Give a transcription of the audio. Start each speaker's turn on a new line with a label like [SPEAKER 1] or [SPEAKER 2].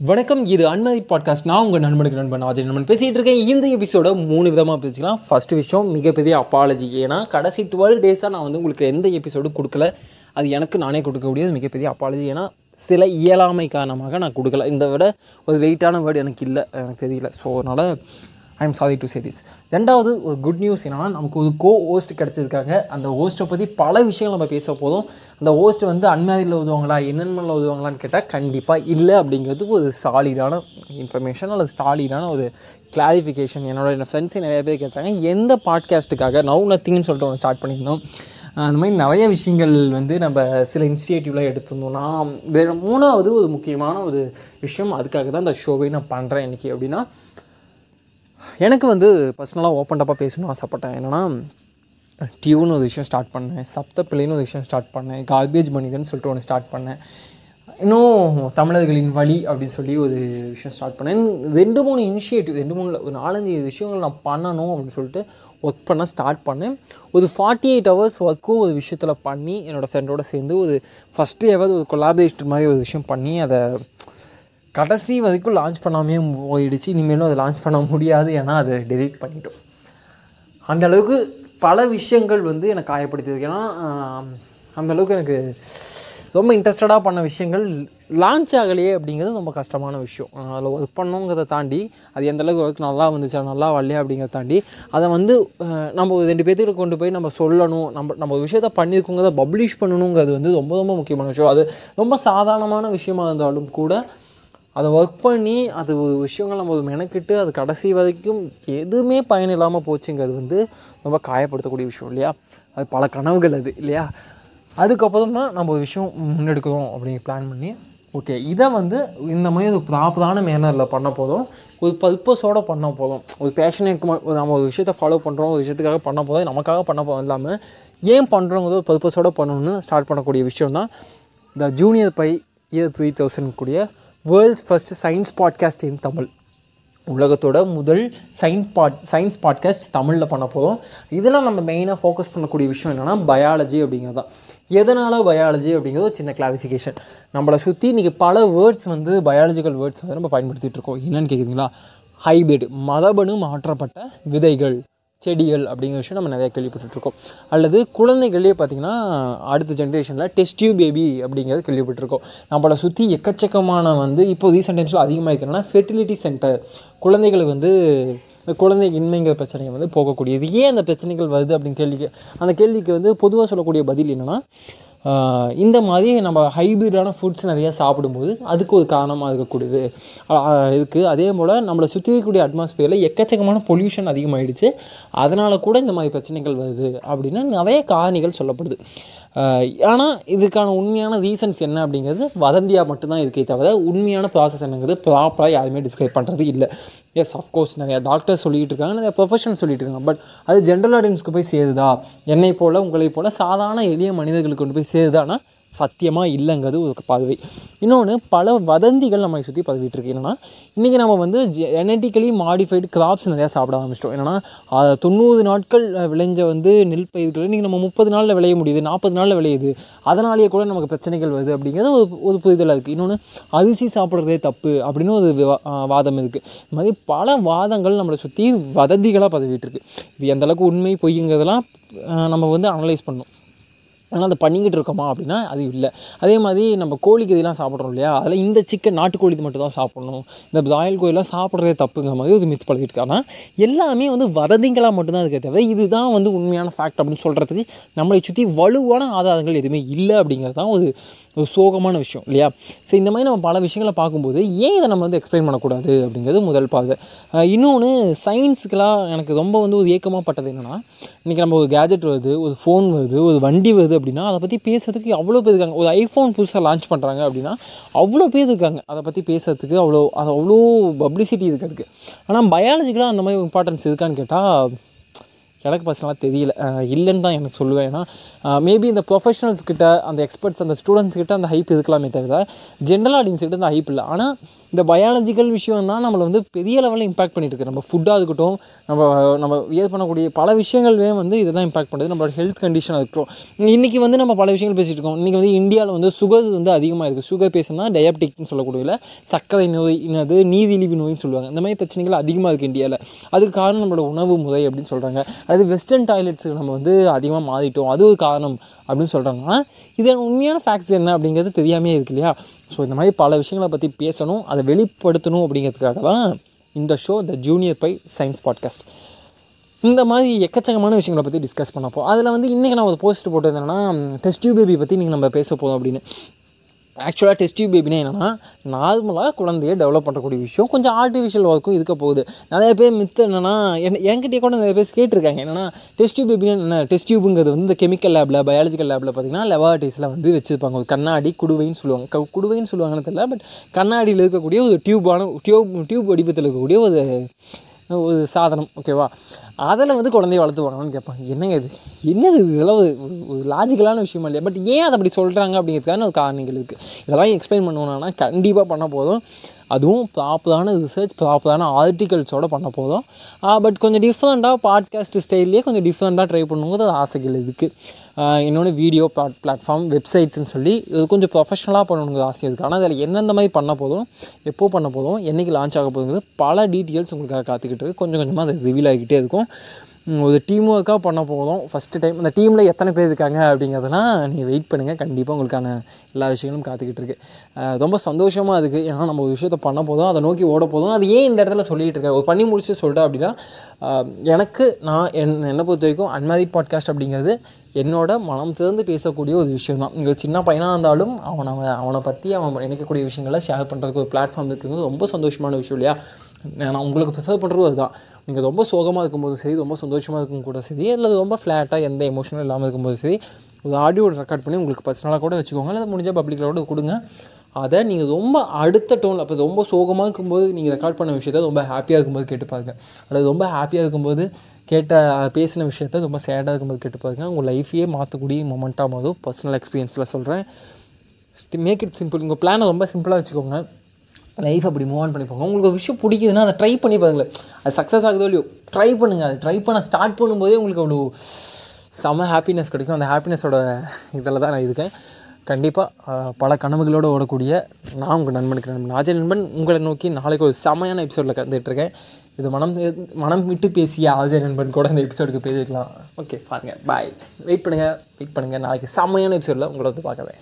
[SPEAKER 1] வணக்கம் இது அன்மதி பாட்காஸ்ட் நான் உங்கள் நண்பனுக்கு நண்பன் அஜய் நண்பன் பேசிகிட்டு இருக்கேன் இந்த எபிசோட மூணு விதமாக பேசிக்கலாம் ஃபர்ஸ்ட் விஷயம் மிகப்பெரிய அப்பாலஜி ஏன்னா கடைசி டுவெல் டேஸாக நான் வந்து உங்களுக்கு எந்த எபிசோடும் கொடுக்கல. அது எனக்கு நானே கொடுக்கக்கூடியது மிகப்பெரிய அப்பாலஜி ஏன்னா சில இயலாமை காரணமாக நான் கொடுக்கல. இந்த விட ஒரு வெயிட்டான வேர்டு எனக்கு இல்லை. எனக்கு தெரியல. ஸோ அதனால் I am sorry to say this ரெண்டாவது ஒரு குட் நியூஸ் என்னென்னா நமக்கு ஒரு கோ ஹோஸ்ட் கிடச்சிருக்காங்க. அந்த ஹோஸ்ட்டை பற்றி பல விஷயங்கள் நம்ம பேச போதும் அந்த ஹோஸ்ட் வந்து அன்மேரியில் உதவுவாங்களா என்னென்ன உதவுவாங்களான்னு கேட்டால் கண்டிப்பாக இல்லை அப்படிங்கிறது ஒரு சாலிடான இன்ஃபர்மேஷன் அல்லது சாலிடான ஒரு கிளாரிஃபிகேஷன் என்னோட என் ஃப்ரெண்ட்ஸே நிறைய பேர் கேட்டாங்க எந்த பாட்காஸ்ட்டுக்காக நவு நத்திங்னு சொல்லிட்டு ஒன்று ஸ்டார்ட் பண்ணியிருந்தோம். அந்த மாதிரி நிறைய விஷயங்கள் வந்து நம்ம சில இனிஷியேட்டிவ்லாம் எடுத்திருந்தோம்னா வேறு மூணாவது ஒரு முக்கியமான ஒரு விஷயம் அதுக்காக தான் இந்த ஷோவை நான் பண்ணுறேன் இன்றைக்கி அப்படின்னா எனக்கு வந்து பர்சனலாக ஓப்பன்டப்பாக பேசணும்னு ஆசைப்பட்டேன். என்னென்னா டியூன்னு ஒரு விஷயம் ஸ்டார்ட் பண்ணேன். சப்தப்பிள்ளைன்னு ஒரு விஷயம் ஸ்டார்ட் பண்ணேன். கார்பேஜ் மனிதன் சொல்லிட்டு ஒன்று ஸ்டார்ட் பண்ணேன். இன்னும் தமிழர்களின் வழி அப்படின்னு சொல்லி ஒரு விஷயம் ஸ்டார்ட் பண்ணேன். ரெண்டு மூணு இனிஷியேட்டிவ் ரெண்டு மூணு ஒரு நாலஞ்சு விஷயங்கள் நான் பண்ணணும் அப்படின்னு சொல்லிட்டு ஒர்க் பண்ண ஸ்டார்ட் பண்ணேன். ஒரு ஃபார்ட்டி எயிட் ஹவர்ஸ் ஒர்க்கும் ஒரு விஷயத்தில் பண்ணி என்னோடய ஃப்ரெண்டோட சேர்ந்து ஒரு ஃபஸ்ட்டு எவர் ஒரு கொலாபரேஷன் மாதிரி ஒரு விஷயம் பண்ணி அதை கடைசி வரைக்கும் லான்ச் பண்ணாமே போயிடுச்சு. இனிமேலும் அதை லான்ச் பண்ண முடியாது ஏன்னா அதை டெலீட் பண்ணிட்டோம். அந்த அளவுக்கு பல விஷயங்கள் வந்து எனக்கு காயப்படுத்தியிருக்கு ஏன்னா அந்தளவுக்கு எனக்கு ரொம்ப இன்ட்ரெஸ்டடாக பண்ண விஷயங்கள் லான்ச் ஆகலையே அப்படிங்கிறது ரொம்ப கஷ்டமான விஷயம். அதில் ஒர்க் பண்ணோங்கிறத தாண்டி அது எந்த அளவுக்கு ஒர்க் நல்லா வந்துச்சா நல்லா வரலையா அப்படிங்கிறத தாண்டி அதை வந்து நம்ம ரெண்டு பேர்த்துக்கு கொண்டு போய் நம்ம சொல்லணும். நம்ம நம்ம ஒரு விஷயத்த பண்ணியிருக்கோங்கிறத பப்ளிஷ் பண்ணணுங்கிறது வந்து ரொம்ப ரொம்ப முக்கியமான விஷயம். அது ரொம்ப சாதாரணமான விஷயமா இருந்தாலும் கூட அதை ஒர்க் பண்ணி அது ஒரு விஷயங்கள் நம்ம மெனக்கிட்டு அது கடைசி வரைக்கும் எதுவுமே பயன் இல்லாமல் போச்சுங்கிறது வந்து ரொம்ப காயப்படுத்தக்கூடிய விஷயம் இல்லையா? அது பல கனவுகள் அது இல்லையா? அதுக்கப்புறம் தான் நம்ம ஒரு விஷயம் முன்னெடுக்கிறோம் அப்படிங்க பிளான் பண்ணி ஓகே இதை வந்து இந்த மாதிரி ஒரு ப்ராப்பரான மேனரில் பண்ண போதும் ஒரு பர்பஸோடு பண்ண போதும் ஒரு பேஷனுக்கு நம்ம ஒரு விஷயத்தை ஃபாலோ பண்ணுறோம் ஒரு விஷயத்துக்காக பண்ண போதும் நமக்காக பண்ண போதும் இல்லாமல் ஏன் பண்ணுறோங்கிறது ஒரு பர்பஸோடு பண்ணணும்னு ஸ்டார்ட் பண்ணக்கூடிய விஷயம் தான் இந்த junior Pi year three thousand கூடிய world's first science podcast in Tamil உலகத்தோட முதல் சயின்ஸ் பாட் சயின்ஸ் பாட்காஸ்ட் தமிழில் பண்ண போதும் இதெல்லாம் நம்ம மெயினாக ஃபோக்கஸ் பண்ணக்கூடிய விஷயம் என்னென்னா பயாலஜி அப்படிங்கிறது. தான் எதனால் பயாலஜி அப்படிங்கிறது ஒரு சின்ன கிளாரிஃபிகேஷன் நம்மளை சுற்றி இன்றைக்கி பல வேர்ட்ஸ் வந்து பயாலஜிக்கல் வேர்ட்ஸ் வந்து நம்ம பயன்படுத்திகிட்டு இருக்கோம். என்னென்னு கேட்குறீங்களா ஹைபிரிட் மரபணு மாற்றப்பட்ட விதைகள். செடிகள் அப்படிங்கிற விஷயம் நம்ம நிறையா கேள்விப்பட்டிருக்கோம். அல்லது குழந்தைகளே பார்த்திங்கன்னா அடுத்த ஜென்ரேஷனில் டெஸ்ட் பேபி அப்படிங்கிறது கேள்விப்பட்டிருக்கோம். நம்மளை சுற்றி எக்கச்சக்கமான வந்து இப்போ ரீசெண்ட் டைம்ஸில் அதிகமாக இருக்கிறன்னா ஃபெர்டிலிட்டி சென்டர் குழந்தைகளுக்கு வந்து இந்த குழந்தை இன்மைங்கிற பிரச்சனைகள் வந்து போகக்கூடியது. ஏன் அந்த பிரச்சனைகள் வருது அப்படின்னு கேள்விக்கு அந்த கேள்விக்கு வந்து பொதுவாக சொல்லக்கூடிய பதில் என்னென்னா இந்த மாதிரி நம்ம ஹைபிரிடான ஃபுட்ஸ் நிறையா சாப்பிடும்போது அதுக்கு ஒரு காரணமாக இருக்கக்கூடியது. இருக்குது அதே போல் நம்மளை சுற்றி இருக்கக்கூடிய அட்மாஸ்பியரில் எக்கச்சக்கமான பொல்யூஷன் அதிகமாகிடுச்சு அதனால் கூட இந்த மாதிரி பிரச்சனைகள் வருது அப்படின்னு நிறைய காரணிகள் சொல்லப்படுது. ஆனால் இதுக்கான உண்மையான ரீசன்ஸ் என்ன அப்படிங்கிறது வதந்தியாக மட்டும்தான் இருக்கே தவிர உண்மையான ப்ராசஸ் என்னங்கிறது ப்ராப்பராக யாருமே டிஸ்கிரைப் பண்ணுறது இல்லை. எஸ் அஃப்கோர்ஸ் நிறையா டாக்டர்ஸ் சொல்லிகிட்டு இருக்காங்க நிறைய ப்ரொஃபஷன் சொல்லிட்டு இருக்காங்க பட் அது ஜென்ரல் ஆடியன்ஸ்க்கு போய் சேருதா? என்னை போல் உங்களை போல் சாதாரண எளிய மனிதர்களுக்கு கொண்டு போய் சேருதானா? சத்தியமாக இல்லைங்கிறது ஒரு பதவி. இன்னொன்று பல வதந்திகள் நம்மளை சுற்றி பரவிட்டு இருக்கு என்னென்னா இன்றைக்கி நம்ம வந்து ஜெனட்டிக்கலி மாடிஃபைடு கிராப்ஸ் நிறையா சாப்பிட ஆரம்பிச்சிட்டோம். என்னென்னா தொண்ணூறு நாட்கள் விளைஞ்ச வந்து நெல் பயிர்கள் இன்றைக்கி நம்ம முப்பது நாளில் விளைய முடியுது நாற்பது நாளில் விளையுது. அதனாலேயே கூட நமக்கு பிரச்சனைகள் வருது அப்படிங்கிறது ஒரு ஒரு புரிதலாக இருக்குது இன்னொன்று அரிசி சாப்பிட்றதே தப்பு அப்படின்னு ஒரு வாதம் இருக்குது இந்த மாதிரி பல வாதங்கள் நம்மளை சுற்றி வதந்திகளாக பரவிட்டு இருக்கு இது எந்தளவுக்கு உண்மை பொய்ங்கிறதெல்லாம் நம்ம வந்து அனலைஸ் பண்ணணும். ஆனால் அதை பண்ணிக்கிட்டு இருக்கோமா அப்படின்னா அது இல்லை. அதே மாதிரி நம்ம கோழிக்கு இதெல்லாம் சாப்பிட்றோம் இல்லையா? அதில் இந்த சிக்கன் நாட்டுக்கோழி மட்டும் தான் சாப்பிடணும். இந்த பிராயில் கோழிலாம் சாப்பிட்றதே தப்புங்கிற மாதிரி ஒரு மித் பழகிட்டு இருக்காங்க எல்லாமே வந்து வதந்திங்களாக மட்டும்தான் இருக்கே தவிர இதுதான் வந்து உண்மையான ஃபேக்ட் அப்படின்னு சொல்கிறதுக்கு நம்மளை சுற்றி வலுவான ஆதாரங்கள் எதுவுமே இல்லை அப்படிங்கிறது தான் ஒரு ஒரு சோகமான விஷயம் இல்லையா? ஸோ இந்த மாதிரி நம்ம பல விஷயங்களை பார்க்கும்போது ஏன் இதை நம்ம வந்து எக்ஸ்பிளைன் பண்ணக்கூடாது அப்படிங்கிறது முதல் பார்வை. இன்னொன்று சயின்ஸுக்கெலாம் எனக்கு ரொம்ப வந்து ஒரு ஏக்கமாக பட்டது என்னென்னா இன்றைக்கி நம்ம ஒரு கேஜெட் வருது ஒரு ஃபோன் வருது ஒரு வண்டி வருது அப்படின்னா அதை பற்றி பேசுறதுக்கு அவ்வளோ பேர் இருக்காங்க. ஒரு ஐஃபோன் புதுசாக லான்ச் பண்ணுறாங்க அப்படின்னா அவ்வளோ பேர் இருக்காங்க. அதை பற்றி பேசுறதுக்கு அவ்வளோ அது அவ்வளோ பப்ளிசிட்டி இருக்குது அதுக்கு ஆனால் பயாலஜிக்கலாக அந்த மாதிரி இம்பார்ட்டன்ஸ் இருக்கான்னு கேட்டால் எனக்கு பர்சனலாக தெரியல. இல்லைன்னு தான் எனக்கு சொல்லுவேன். ஏன்னா மேபி இந்த ப்ரொஃபஷனல்ஸ் கிட்ட அந்த எக்ஸ்பர்ட்ஸ் அந்த ஸ்டூடெண்ட்ஸ் கிட்ட அந்த ஹைப் இருக்கலாமே தவிர ஜென்ரல் ஆடியன்ஸ் கிட்ட அந்த ஹைப் இல்லை. ஆனால் இந்த பயாலஜிக்கல் விஷயம் தான் நம்மளை வந்து பெரிய லெவலில் இம்பாக்ட் பண்ணிட்டு இருக்கு நம்ம ஃபுட்டாக இருக்கட்டும் நம்ம நம்ம ஏது பண்ணக்கூடிய பல விஷயங்களுமே வந்து இதை தான் இம்பாக்ட் பண்ணுது. நம்மளோட ஹெல்த் கண்டிஷனாக இருக்கட்டும். இன்றைக்கி வந்து நம்ம பல விஷயங்கள் பேசிகிட்டு இருக்கோம். இன்றைக்கி வந்து இந்தியாவில் வந்து சுகர் வந்து அதிகமாக இருக்குது சுகர் பேசுனா டயபெட்டிக்னு சொல்லக்கூடிய சர்க்கரை நோய் என்னது நீரிழிவு நோய்னு சொல்லுவாங்க. இந்த மாதிரி பிரச்சனைகள் அதிகமாக இருக்குது இந்தியாவில் அதுக்கு காரணம் நம்மளோட உணவு முறை அப்படின்னு சொல்கிறாங்க அது வெஸ்டர்ன் டாய்லெட்ஸுக்கு நம்ம வந்து அதிகமாக மாறிட்டோம். அது ஒரு காரணம் அப்படின்னு சொல்கிறாங்கன்னா இது உண்மையான ஃபேக்ட்ஸ் என்ன அப்படிங்கிறது தெரியாமே இருக்கு இல்லையா? ஸோ இந்த மாதிரி பல விஷயங்களை பற்றி பேசணும் அதை வெளிப்படுத்தணும் அப்படிங்கிறதுக்காக தான் இந்த show the junior Pi science podcast இந்த மாதிரி எக்கச்சக்கமான விஷயங்களை பற்றி டிஸ்கஸ் பண்ணப்போ அதில் வந்து இன்றைக்கி நான் ஒரு போஸ்ட் போட்டிருந்தேன்னா டெஸ்ட் டியூ பேபி பற்றி நீங்கள் நம்ம பேச போதும் அப்படின்னு. ஆக்சுவலாக டெஸ்ட் டியூப் பேபினா என்னென்னா நார்மலாக குழந்தைய டெவலப் பண்ணக்கூடிய விஷயம் கொஞ்சம் ஆர்டிஃபிஷியல் ஒர்க்கும் இருக்க போகுது. நிறைய பேர் மித்து என்னென்னா என் என்கிட்டயே கூட நிறைய பேர் கேட்டிருக்காங்க. என்னென்னா டெஸ்ட் டியூப் பேபினா என்ன? டெஸ்ட் டியூபுங்கிறது வந்து இந்த கெமிக்கல் லேபில் பயாலஜிக்கல் லேபில் பார்த்திங்கன்னா லெபார்ட்டிஸில் வந்து வச்சுருப்பாங்க. ஒரு கண்ணாடி குடுவைன்னு சொல்லுவாங்க. குடுவைன்னு சொல்லுவாங்கன்னு தெரியல பட் கண்ணாடியில் இருக்கக்கூடிய ஒரு டியூபான டியூப் டியூப் வடிவத்தில் இருக்கக்கூடிய ஒரு ஒரு சாதனம் ஓகேவா அதில் வந்து குழந்தைய வளர்த்துவாங்கன்னு கேட்பாங்க. என்னங்க இது? என்னது இது? இதெல்லாம் ஒரு ஒரு லாஜிக்கலான விஷயமா இல்லையா? பட் ஏன் அதை அப்படி சொல்கிறாங்க அப்படிங்கிறதுக்கான ஒரு காரணங்கள் இருக்குது இதெல்லாம் எக்ஸ்பிளைன் பண்ணுவோம்னா கண்டிப்பாக பண்ண போதும். அதுவும் ப்ராப்பரான ரிசர்ச் ப்ராப்பரான ஆர்டிகல்ஸோடு பண்ண போதும் பட் கொஞ்சம் டிஃப்ரெண்ட்டாக பாட்காஸ்ட் ஸ்டைல்லே கொஞ்சம் டிஃப்ரெண்ட்டாக ட்ரை பண்ணும்போது ஆசைகள் இருக்குது இன்னொன்று வீடியோ பிளாட் பிளாட்ஃபார்ம் வெப்சைட்ஸ்னு சொல்லி இது கொஞ்சம் ப்ரொஃபஷனலாக பண்ணணுங்கிற ஆசை இருக்குது ஆனால் அதில் எந்தெந்த மாதிரி பண்ண போதும் எப்போ பண்ண போதும் என்றைக்கு லான்ச் ஆக போகுதுங்கிறது பல டீட்டெயில்ஸ் உங்களுக்காக காத்துக்கிட்டு இருக்குது கொஞ்சம் கொஞ்சமாக அது ரிவீல் ஆகிக்கிட்டே இருக்கும். ஒரு டீம் ஒர்க்காக பண்ண போதும். ஃபஸ்ட்டு டைம் அந்த டீமில் எத்தனை பேர் இருக்காங்க அப்படிங்கிறதெல்லாம் நீங்கள் வெயிட் பண்ணுங்கள் கண்டிப்பாக உங்களுக்கான எல்லா விஷயங்களும் காத்துக்கிட்டு இருக்குது ரொம்ப சந்தோஷமாக இருக்குது ஏன்னா நம்ம ஒரு விஷயத்தை பண்ண போதும் அதை நோக்கி ஓட போதும். அது ஏன் இந்த இடத்துல சொல்லிகிட்டு இருக்கேன் ஒரு பண்ணி முடிச்சு சொல்லிட்டேன் அப்படின்னா எனக்கு நான் என் என்னை பொறுத்த வரைக்கும் அன்மேரிட் பாட்காஸ்ட் அப்படிங்கிறது என்னோட மனம் திறந்து பேசக்கூடிய ஒரு விஷயம் தான். இங்கே சின்ன பையனாக இருந்தாலும் அவனை அவனை பற்றி அவன் நினைக்கக்கூடிய விஷயங்களை ஷேர் பண்ணுறதுக்கு ஒரு பிளாட்ஃபார்ம் இருக்குங்கிறது ரொம்ப சந்தோஷமான விஷயம் இல்லையா? நான் உங்களுக்கு ப்ரிஃபர் பண்ணுறது அதுதான். நீங்கள் ரொம்ப சோகமாக இருக்கும்போதும் சரி ரொம்ப சந்தோஷமாக இருக்கும் கூட சரி அல்லது ரொம்ப ஃப்ளாட்டாக எந்த எமோஷனும் இல்லாமல் இருக்கும்போது சரி ஒரு ஆடியோ ரெக்கார்ட் பண்ணி உங்களுக்கு பர்சனலாக கூட வச்சுக்கோங்க. அல்லது முடிஞ்சால் பப்ளிக்கில் கூட கொடுங்க. அதை நீங்கள் ரொம்ப அடுத்த டோனில் அப்போ ரொம்ப சோகமாக இருக்கும்போது நீங்கள் ரெக்கார்ட் பண்ண விஷயத்த ரொம்ப ஹாப்பியாக இருக்கும்போது கேட்டு பாருங்க. அல்லது ரொம்ப ஹாப்பியாக இருக்கும்போது கேட்ட பேசின விஷயத்த ரொம்ப சேடாக இருக்கும்போது கேட்டு பாருங்க. உங்கள் லைஃப்பையே மாற்றக்கூடிய மொமெண்ட்டாக போதும் பர்சனல் எக்ஸ்பீரியன்ஸில் சொல்கிறேன் மேக் இட் சிம்பிள் உங்கள் பிளானை ரொம்ப சிம்பிளாக வச்சுக்கோங்க. லைஃப் அப்படி மூவ் ஆன் பண்ணி போங்க உங்களுக்கு ஒரு விஷயம் பிடிக்குதுன்னா அதை ட்ரை பண்ணி பாருங்களேன். அது சக்ஸஸ் ஆகுதோ இல்லையோ ட்ரை பண்ணுங்கள் அது ட்ரை பண்ண ஸ்டார்ட் பண்ணும்போதே உங்களுக்கு அவ்வளோ செம ஹாப்பினஸ் கிடைக்கும். அந்த ஹாப்பினஸோட இதில் தான் நான் இருக்கேன். கண்டிப்பாக பல கனவுகளோடு ஓடக்கூடிய நான் உங்கள் நண்பனுக்கு நண்பன் நாஜல் நண்பன் உங்களை நோக்கி நாளைக்கு ஒரு செமையான எபிசோடில் கந்துட்டுருக்கேன் இது மனம் மனம் விட்டு பேசிய ஆஜய் நண்பன் கூட இந்த எபிசோடுக்கு பேசிக்கலாம். ஓகே பாருங்கள் பாய் வெயிட் பண்ணுங்கள் வெயிட் பண்ணுங்கள் நாளைக்கு செம்மையான எபிசோடில் உங்களை வந்து பார்க்குறேன்.